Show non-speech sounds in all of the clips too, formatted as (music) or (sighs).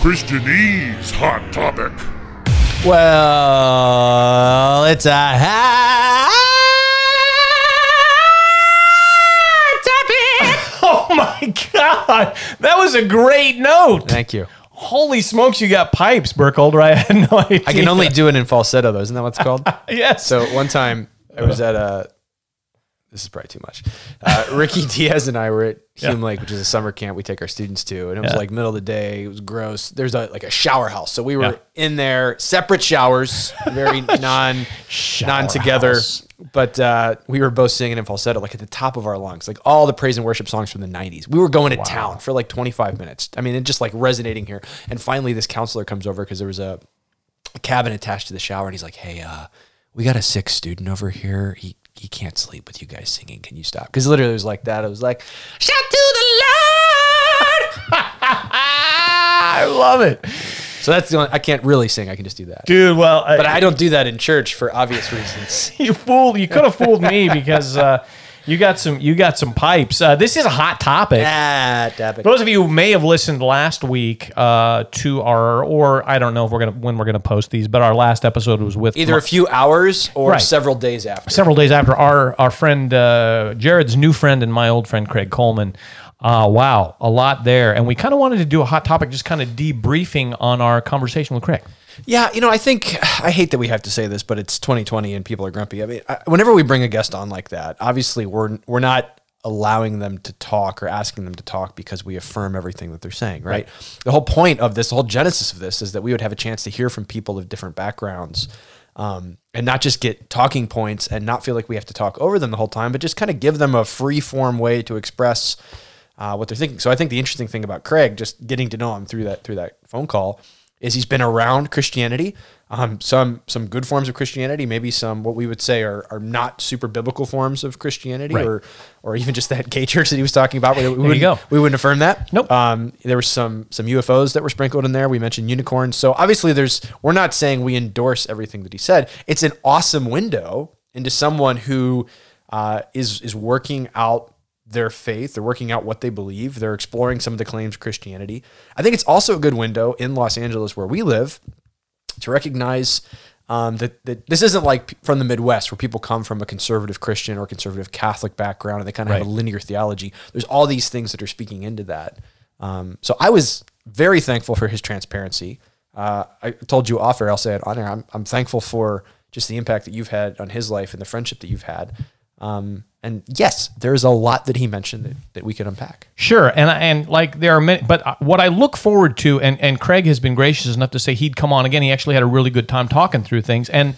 Christianese Hot Topic. Well, it's a hot topic. (laughs) Oh my god, that was a great note. Thank you. Holy smokes, you got pipes, Burkholder. I had no idea. I can only do it in falsetto, though. Isn't that what it's called? (laughs) yes. So one time I was at a. This is probably too much. Uh, Ricky (laughs) Diaz and I were at Hume Lake, which is a summer camp we take our students to, and it was Yeah. like middle of the day. It was gross. There's a like a shower house, so we were Yeah. in there, separate showers, very (laughs) non non together. But uh, we were both singing in falsetto, like at the top of our lungs, like all the praise and worship songs from the '90s. We were going to town for like 25 minutes. I mean, it just like resonating here. And finally, this counselor comes over because there was a a cabin attached to the shower and he's like, Hey, uh, we got a sick student over here. He he can't sleep with you guys singing. Can you stop? Because literally it was like that. It was like, shout to the Lord. (laughs) I love it. so that's the only I can't really sing. I can just do that. Dude, well, But I don't do that in church for obvious reasons. (laughs) you fooled. You could have fooled me because uh, you got some. You got some pipes. Uh, this is a hot topic. ah, topic. Those of you who may have listened last week uh, to our, or I don't know if we're gonna when we're gonna post these, but our last episode was with Either a few hours or Right. several days after. several days after our our friend uh, Jared's new friend and my old friend Craig Coleman. Uh, wow, a lot there, and we kind of wanted to do a hot topic, just kind of debriefing on our conversation with Craig. Yeah, you know, I think (sighs) I hate that we have to say this, but it's 2020 and people are grumpy. I mean, I, whenever we bring a guest on like that, obviously we're we're not allowing them to talk or asking them to talk because we affirm everything that they're saying, right? The whole point of this, the whole genesis of this, is that we would have a chance to hear from people of different backgrounds. Um, and not just get talking points and not feel like we have to talk over them the whole time, but just kind of give them a free form way to express uh, what they're thinking. So I think the interesting thing about Craig, just getting to know him through that through that phone call, is he's been around Christianity, um, some some good forms of Christianity, maybe some what we would say are, are not super biblical forms of Christianity, Right. or or even just that gay (laughs) church that he was talking about. We, we wouldn't, go. We wouldn't affirm that. Nope. Um, there were some some UFOs that were sprinkled in there. We mentioned unicorns. So obviously, there's we're not saying we endorse everything that he said. It's an awesome window into someone who uh, is is working out their faith. They're working out what they believe. They're exploring some of the claims of Christianity. I think it's also a good window in Los Angeles where we live to recognize um, that, that this isn't like from the Midwest where people come from a conservative Christian or conservative Catholic background and they kind of have a linear theology. There's all these things that are speaking into that. Um, so I was very thankful for his transparency. Uh, I told you off air, I'll say it on air. I'm, I'm thankful for just the impact that you've had on his life and the friendship that you've had. Um, and yes, there's a lot that he mentioned that, that we could unpack. Sure, and and like there are many, but uh, what I look forward to, and and Craig has been gracious enough to say he'd come on again. He actually had a really good time talking through things, and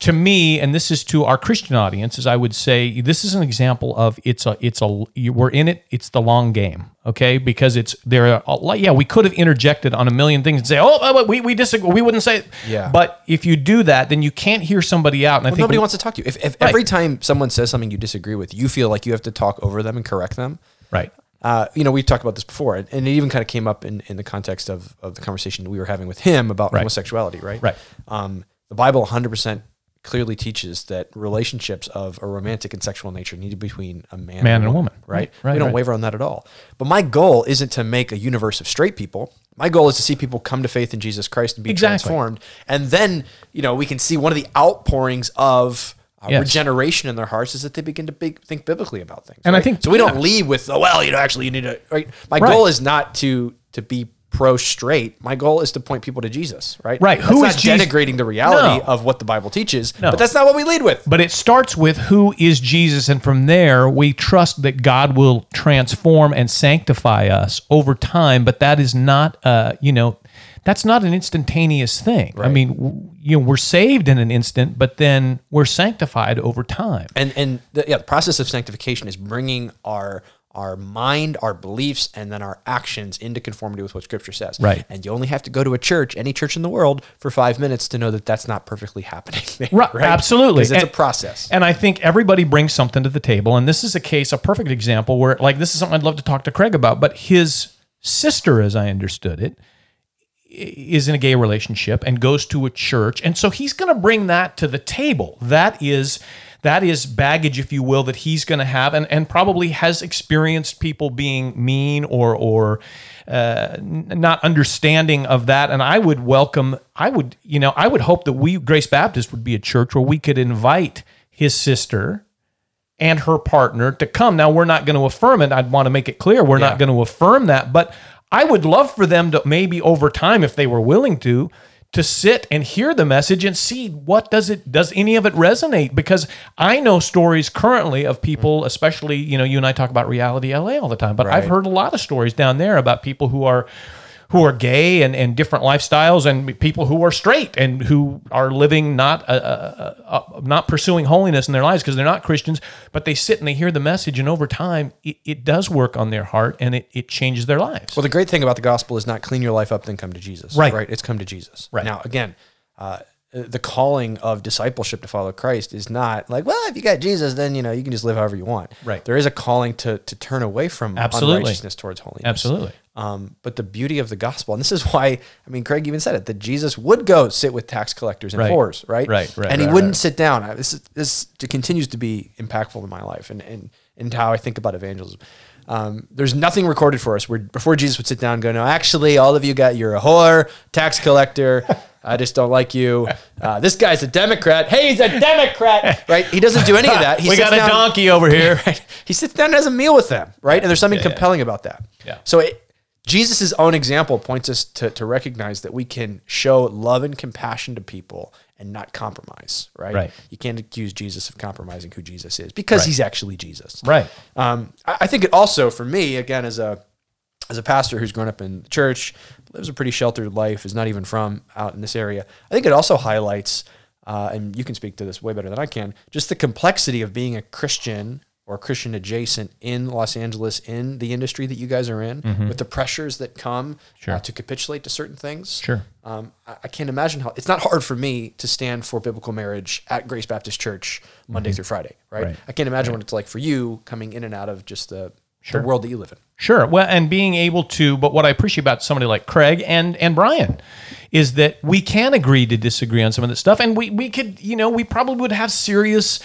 to me, and this is to our Christian audiences, I would say this is an example of it's a it's a you- we're in it. It's the long game, okay? Because it's there. Are, a lot- yeah, we could have interjected on a million things and say, oh, oh, we we disagree. We wouldn't say, it. Yeah. But if you do that, then you can't hear somebody out. And I think Nobody we- wants to talk to you. If, if every time someone says something you disagree with, you feel like you have to talk over them and correct them, right. uh, you know, we've talked about this before, and and it even kind of came up in, in the context of, of the conversation we were having with him about Right. homosexuality, right? Right. Um, the Bible 100% clearly teaches that relationships of a romantic and sexual nature need to be between a man, Man and a woman. right? Right, we don't right. waver on that at all. But my goal isn't to make a universe of straight people. My goal is to see people come to faith in Jesus Christ and be Exactly. transformed, and then you know we can see one of the outpourings of uh, Yes. regeneration in their hearts is that they begin to big, think biblically about things. And I think- so. We don't leave with, oh, well, you know, actually, you need to. Right. My Right. goal is not to to be pro straight. My goal is to point people to Jesus. Right. Right. That's Who not is Jesus? denigrating the reality No. of what the Bible teaches. No. But that's not what we lead with. But it starts with who is Jesus, and from there we trust that God will transform and sanctify us over time. But that is not, uh, you know, that's not an instantaneous thing. I mean, w- you know, we're saved in an instant, but then we're sanctified over time. And and the, yeah, the process of sanctification is bringing our our mind, our beliefs, and then our actions into conformity with what Scripture says. Right. And you only have to go to a church, any church in the world, for five minutes to know that that's not perfectly happening. there, Right, absolutely. Because it's a process. And I think everybody brings something to the table. And this is a case, a perfect example where, like, this is something I'd love to talk to Craig about. But his sister, as I understood it, is in a gay relationship and goes to a church. And so he's going to bring that to the table. That is. That is baggage, if you will, that he's going to have, and, and probably has experienced people being mean or or uh, not understanding of that. And I would welcome, I would, you know, I would hope that we, Grace Baptist, would be a church where we could invite his sister and her partner to come. Now, we're not going to affirm it. I'd want to make it clear we're not going to affirm that, but I would love for them to maybe over time, if they were willing to, to sit and hear the message and see what does it does any of it resonate? Because i know stories currently of people especially you know you and i talk about reality la all the time but i've heard a lot of stories down there about people who are who are gay and, and different lifestyles and people who are straight and who are living not uh, uh, uh, not pursuing holiness in their lives because they're not Christians, but they sit and they hear the message and over time it, it does work on their heart and it, it changes their lives. Well, the great thing about the gospel is not clean your life up, then come to Jesus. Right. Right. It's come to Jesus. Right. Now, again, uh, the calling of discipleship to follow Christ is not like, well, if you got Jesus, then you know you can just live however you want. Right. There is a calling to to turn away from Absolutely. unrighteousness towards holiness. Absolutely. Um, but the beauty of the gospel, and this is why, I mean, Craig even said it, that Jesus would go sit with tax collectors and Right. whores, right? Right, right, And he right, wouldn't right. sit down. I- This is, this continues to be impactful in my life and, and, and how I think about evangelism. Um, there's nothing recorded for us where before Jesus would sit down and go, no, actually, all of you got, you're a whore, tax collector. I just don't like you. Uh, this guy's a Democrat. Hey, he's a Democrat, right? He doesn't do any of that. He (laughs) we got a down- donkey over here. (laughs) right? He sits down and has a meal with them, right? And there's something compelling about that. Yeah. So it, Jesus' own example points us to, to recognize that we can show love and compassion to people and not compromise, right? Right. You can't accuse Jesus of compromising who Jesus is because he's actually Jesus. Right. Um, I, I think it also, for me, again, as a as a pastor who's grown up in the church, lives a pretty sheltered life, is not even from out in this area. I think it also highlights, uh, and you can speak to this way better than I can, just the complexity of being a Christian or Christian adjacent in Los Angeles in the industry that you guys are in, with the pressures that come Mm-hmm. Sure. uh, to capitulate to certain things. Sure. Um, I, I can't imagine how it's not hard for me to stand for biblical marriage at Grace Baptist Church Monday through Friday, right? Mm-hmm. Right. I can't imagine what it's like for you coming in and out of just the, Sure. the world that you live in. Sure. Well, and being able to, but what I appreciate about somebody like Craig and and Brian is that we can agree to disagree on some of that stuff, and we we could, you know, we probably would have serious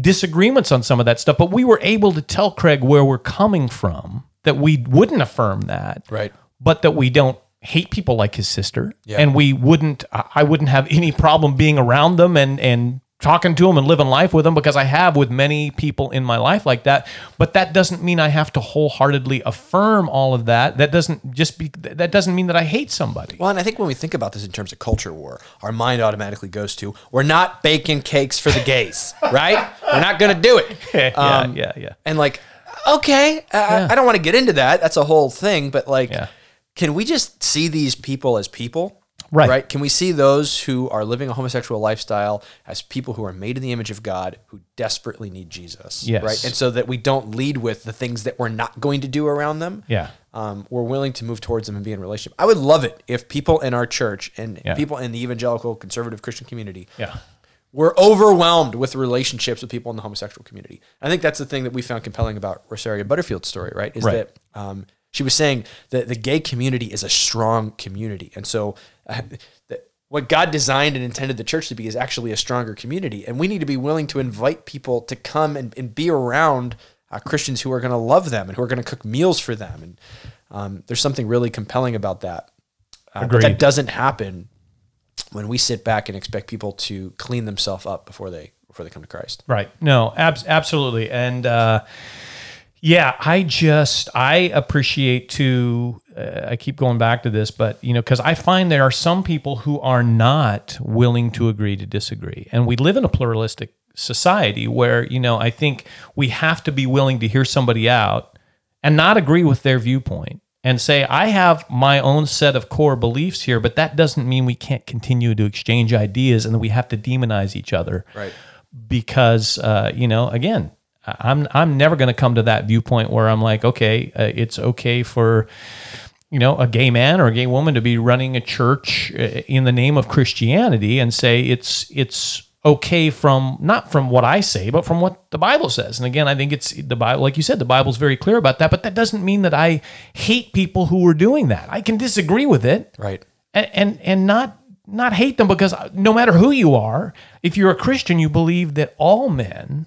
disagreements on some of that stuff, but we were able to tell Craig where we're coming from, that we wouldn't affirm that, Right. but that we don't hate people like his sister, Yeah. and we wouldn't, I I wouldn't have any problem being around them and and talking to them and living life with them because I have with many people in my life like that. But that doesn't mean I have to wholeheartedly affirm all of that. That doesn't just be that doesn't mean that I hate somebody. Well, and I think when we think about this in terms of culture war, our mind automatically goes to we're not baking cakes for the gays, (laughs) right? We're not going to do it. (laughs) yeah, um, yeah, yeah. And like, okay, I, I don't want to get into that. That's a whole thing. But like, Yeah. can we just see these people as people? Right. Right. Can we see those who are living a homosexual lifestyle as people who are made in the image of God who desperately need Jesus? Yes. Right. And so that we don't lead with the things that we're not going to do around them. Yeah. Um, we're willing to move towards them and be in relationship. I would love it if people in our church and Yeah. people in the evangelical conservative Christian community Yeah. we're overwhelmed with relationships with people in the homosexual community. I think that's the thing that we found compelling about Rosaria Butterfield's story, right? Is Right. that um, she was saying that the gay community is a strong community. And so uh, that what God designed and intended the church to be is actually a stronger community. And we need to be willing to invite people to come and, and be around uh, Christians who are going to love them and who are going to cook meals for them. And um, there's something really compelling about that. Uh, but that doesn't happen when we sit back and expect people to clean themselves up before they before they come to Christ. Right. No, abs- absolutely. And uh, yeah, I just I appreciate too. Uh, I keep going back to this, but you know, because I find there are some people who are not willing to agree to disagree, and we live in a pluralistic society where you know I think we have to be willing to hear somebody out and not agree with their viewpoint and say I have my own set of core beliefs here, but that doesn't mean we can't continue to exchange ideas and that we have to demonize each other Right. because uh, you know again i'm i'm never going to come to that viewpoint where i'm like okay uh, it's okay for you know a gay man or a gay woman to be running a church uh, in the name of christianity and say it's it's okay from not from what i say but from what the bible says. And again i think it's the bible like you said the bible's very clear about that but that doesn't mean that i hate people who are doing that. I can disagree with it. Right. and and, and not not hate them because no matter who you are, if you're a Christian, you believe that all men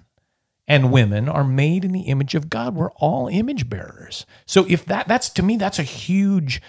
and women are made in the image of God. We're all image bearers. So if that that's to me that's a huge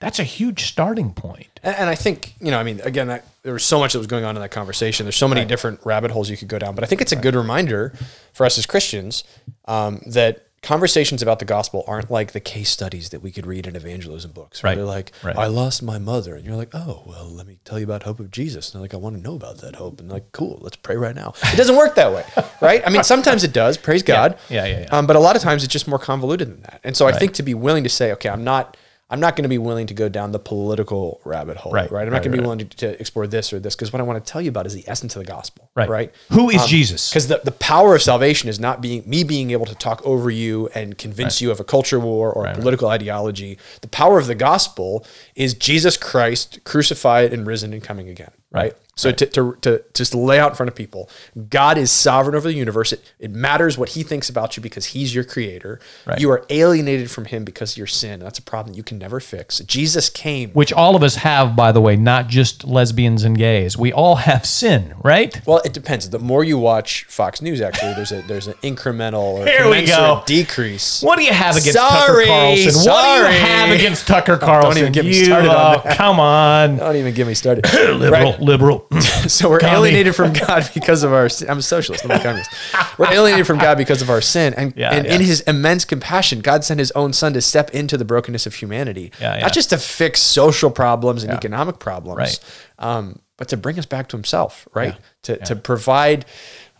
that's a huge starting point. And, and I think, you know, I mean, again, that, there was so much that was going on in that conversation. There's so many different rabbit holes you could go down, but I think it's a good reminder for us as Christians um, that conversations about the gospel aren't like the case studies that we could read in evangelism books. Right. They're like, Right. I lost my mother. And you're like, oh, well, let me tell you about hope of Jesus. And they're like, I want to know about that hope. And they're like, cool, let's pray right now. It doesn't work that way, (laughs) right? I mean, sometimes it does, praise God. Yeah, yeah, yeah. Um, but a lot of times it's just more convoluted than that. And so I think to be willing to say, okay, I'm not, I'm not going to be willing to go down the political rabbit hole, Right, right? I'm right, not going to be right. willing to, to explore this or this because what I want to tell you about is the essence of the gospel, Right. right? Who is um, Jesus? Because the, the power of salvation is not being me being able to talk over you and convince you of a culture war or a political ideology. The power of the gospel is Jesus Christ crucified and risen and coming again, right? So To, to, to just lay out in front of people, God is sovereign over the universe. It, it matters what he thinks about you because he's your creator. Right. You are alienated from him because of your sin. That's a problem you can never fix. Jesus came. Which all of us have, by the way, not just lesbians and gays. We all have sin, right? Well, it depends. The more you watch Fox News, actually, there's a there's an incremental or (laughs) Here we go. decrease. What do you have against Sorry, Tucker Carlson? What do you have against Tucker (laughs) Carlson? even get me You, started on oh, that. come on. Don't even get me started. (coughs) Liberal, Right? liberal. (laughs) So we're Commie. alienated from God (laughs) because of our sin. I'm a socialist, I'm a communist. We're alienated from God because of our sin. And, Yeah, and yeah. in his immense compassion, God sent his own son to step into the brokenness of humanity. Yeah. Not just to fix social problems and economic problems, Right. um, but to bring us back to himself, right? To, to provide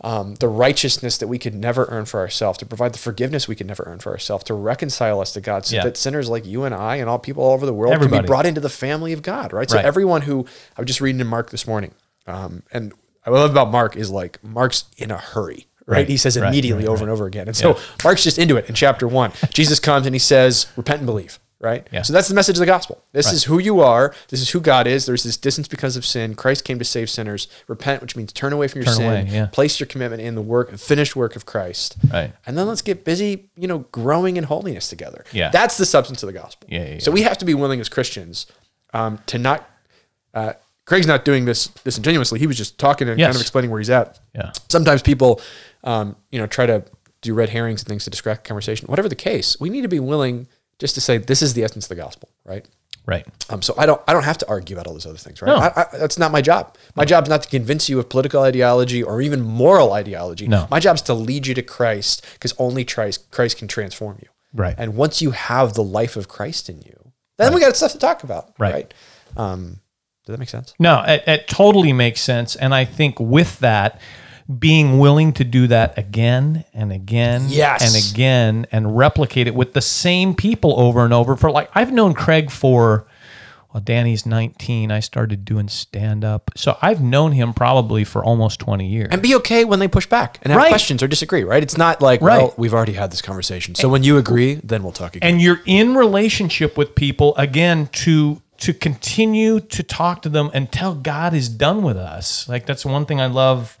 um, the righteousness that we could never earn for ourselves, to provide the forgiveness we could never earn for ourselves, to reconcile us to God so Yeah. that sinners like you and I and all people all over the world can be brought into the family of God, right? So everyone who I was just reading in Mark this morning, um, and what I love about Mark is like Mark's in a hurry. Right? Right. He says Right, immediately right, over and over again. And so Mark's just into it in chapter one. (laughs) Jesus comes and he says, repent and believe. Right. Yeah. So that's the message of the gospel. This is who you are. This is who God is. There's this distance because of sin. Christ came to save sinners. Repent, which means turn away from your Turn sin. away, yeah. Place your commitment in the work, finished work of Christ. Right. And then let's get busy, you know, growing in holiness together. Yeah. That's the substance of the gospel. Yeah, yeah, So we have to be willing as Christians um, to not. Uh, Craig's not doing this disingenuously. He was just talking and Yes. kind of explaining where he's at. Yeah. Sometimes people, um, you know, try to do red herrings and things to distract the conversation. Whatever the case, we need to be willing just to say this is the essence of the gospel, right? Right. Um, so I don't I don't have to argue about all those other things, right? No. I, I, that's not my job. My job is not to convince you of political ideology or even moral ideology. No. My job is to lead you to Christ because only Christ Christ can transform you. Right. And once you have the life of Christ in you, then we got stuff to talk about. Right. Right. Um, does that make sense? No, it, it totally makes sense. And I think with that, being willing to do that again and again Yes. and again and replicate it with the same people over and over for like I've known Craig for well Danny's 19 I started doing stand up so I've known him probably for almost 20 years And be okay when they push back and have Right. questions or disagree, right? It's not like, Right. well, we've already had this conversation. So when you agree, then we'll talk again. and you're in relationship with people again to to continue to talk to them until God is done with us. Like that's one thing I love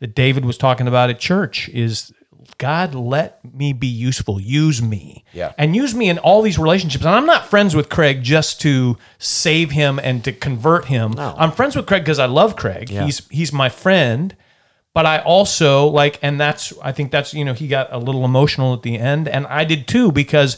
that David was talking about at church is God let me be useful, use me. Yeah. And use me in all these relationships. And I'm not friends with Craig just to save him and to convert him. I'm friends with Craig because I love Craig. He's he's my friend but I also like, and that's I think that's you know he got a little emotional at the end, and I did too because,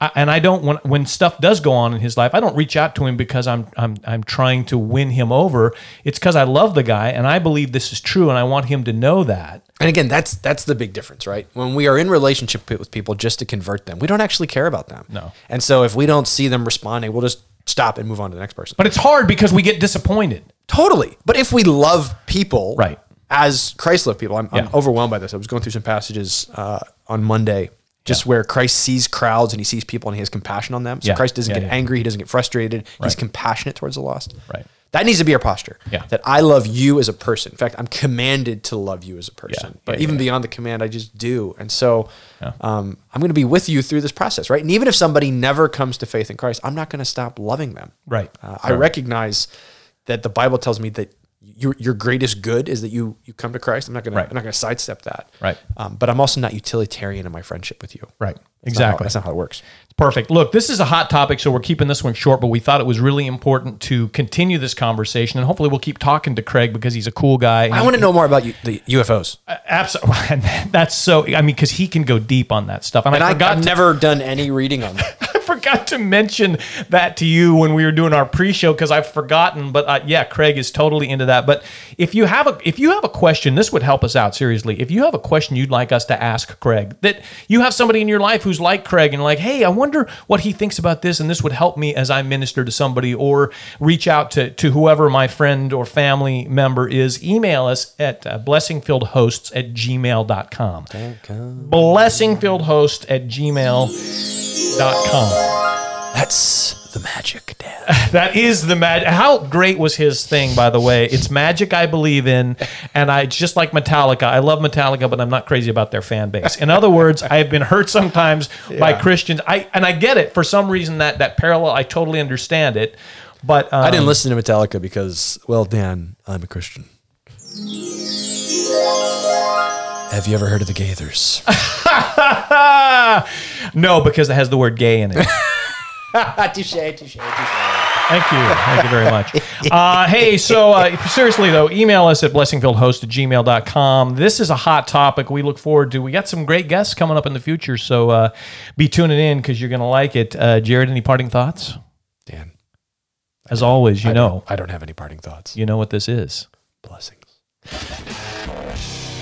I, and I don't when when stuff does go on in his life, I don't reach out to him because I'm I'm I'm trying to win him over. It's because I love the guy and I believe this is true, and I want him to know that. And again, that's that's the big difference, right? When we are in relationship with people just to convert them, we don't actually care about them. No. And so if we don't see them responding, we'll just stop and move on to the next person. But it's hard because we get disappointed. totally. But if we love people, Right. as Christ loved people, I'm, I'm overwhelmed by this. I was going through some passages uh, on Monday, just where Christ sees crowds and he sees people and he has compassion on them. So Yeah. Christ doesn't Yeah, get yeah. angry, he doesn't get frustrated. He's compassionate towards the lost. Right. That needs to be our posture. Yeah. That I love you as a person. In fact, I'm commanded to love you as a person. Yeah. But Yeah, even yeah. beyond the command, I just do. And so Yeah. um, I'm going to be with you through this process, right? And even if somebody never comes to faith in Christ, I'm not going to stop loving them. Right. Uh, I recognize that the Bible tells me that your your greatest good is that you you come to Christ. I'm not gonna Right. I'm not gonna sidestep that. Right. Um, but I'm also not utilitarian in my friendship with you. Right. That's not how- Exactly. that's not how it works. It's perfect. Look, this is a hot topic, so we're keeping this one short, but we thought it was really important to continue this conversation, and hopefully we'll keep talking to Craig because he's a cool guy. I want to know more about you, the UFOs. Absolutely. (laughs) That's so, I mean, because he can go deep on that stuff. And, And I, I I've to never done any reading on that. (laughs) I forgot to mention that to you when we were doing our pre-show because I've forgotten. But uh, yeah, Craig is totally into that. But if you have a if you have a question, this would help us out seriously. If you have a question you'd like us to ask Craig, that you have somebody in your life who's like Craig and like, hey, I wonder what he thinks about this, and this would help me as I minister to somebody, or reach out to to whoever my friend or family member is. Email us at uh, blessingfieldhosts at gmail.com. Blessingfieldhost at gmail.com. That's the magic, Dan. (laughs) That is the magic. How great was his thing, by the way? It's magic I believe in, and I just like Metallica. I love Metallica, but I'm not crazy about their fan base. In other words, I have been hurt sometimes by Christians. I and I get it for some reason that that parallel. I totally understand it, but um, I didn't listen to Metallica because, well, Dan, I'm a Christian. Have you ever heard of the Gaithers? (laughs) no, because it has the word "gay" in it. (laughs) (laughs) touche, touche, touche. Thank you. Thank you very much. Uh, hey, so uh, seriously, though, email us at blessingfieldhost at gmail.com. This is a hot topic we look forward to. We got some great guests coming up in the future, so uh, be tuning in because you're going to like it. Uh, Jared, any parting thoughts? Dan, As always, you I know, don't, I don't have any parting thoughts. you know what this is. Blessings.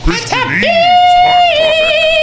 Christianese Hot Topic.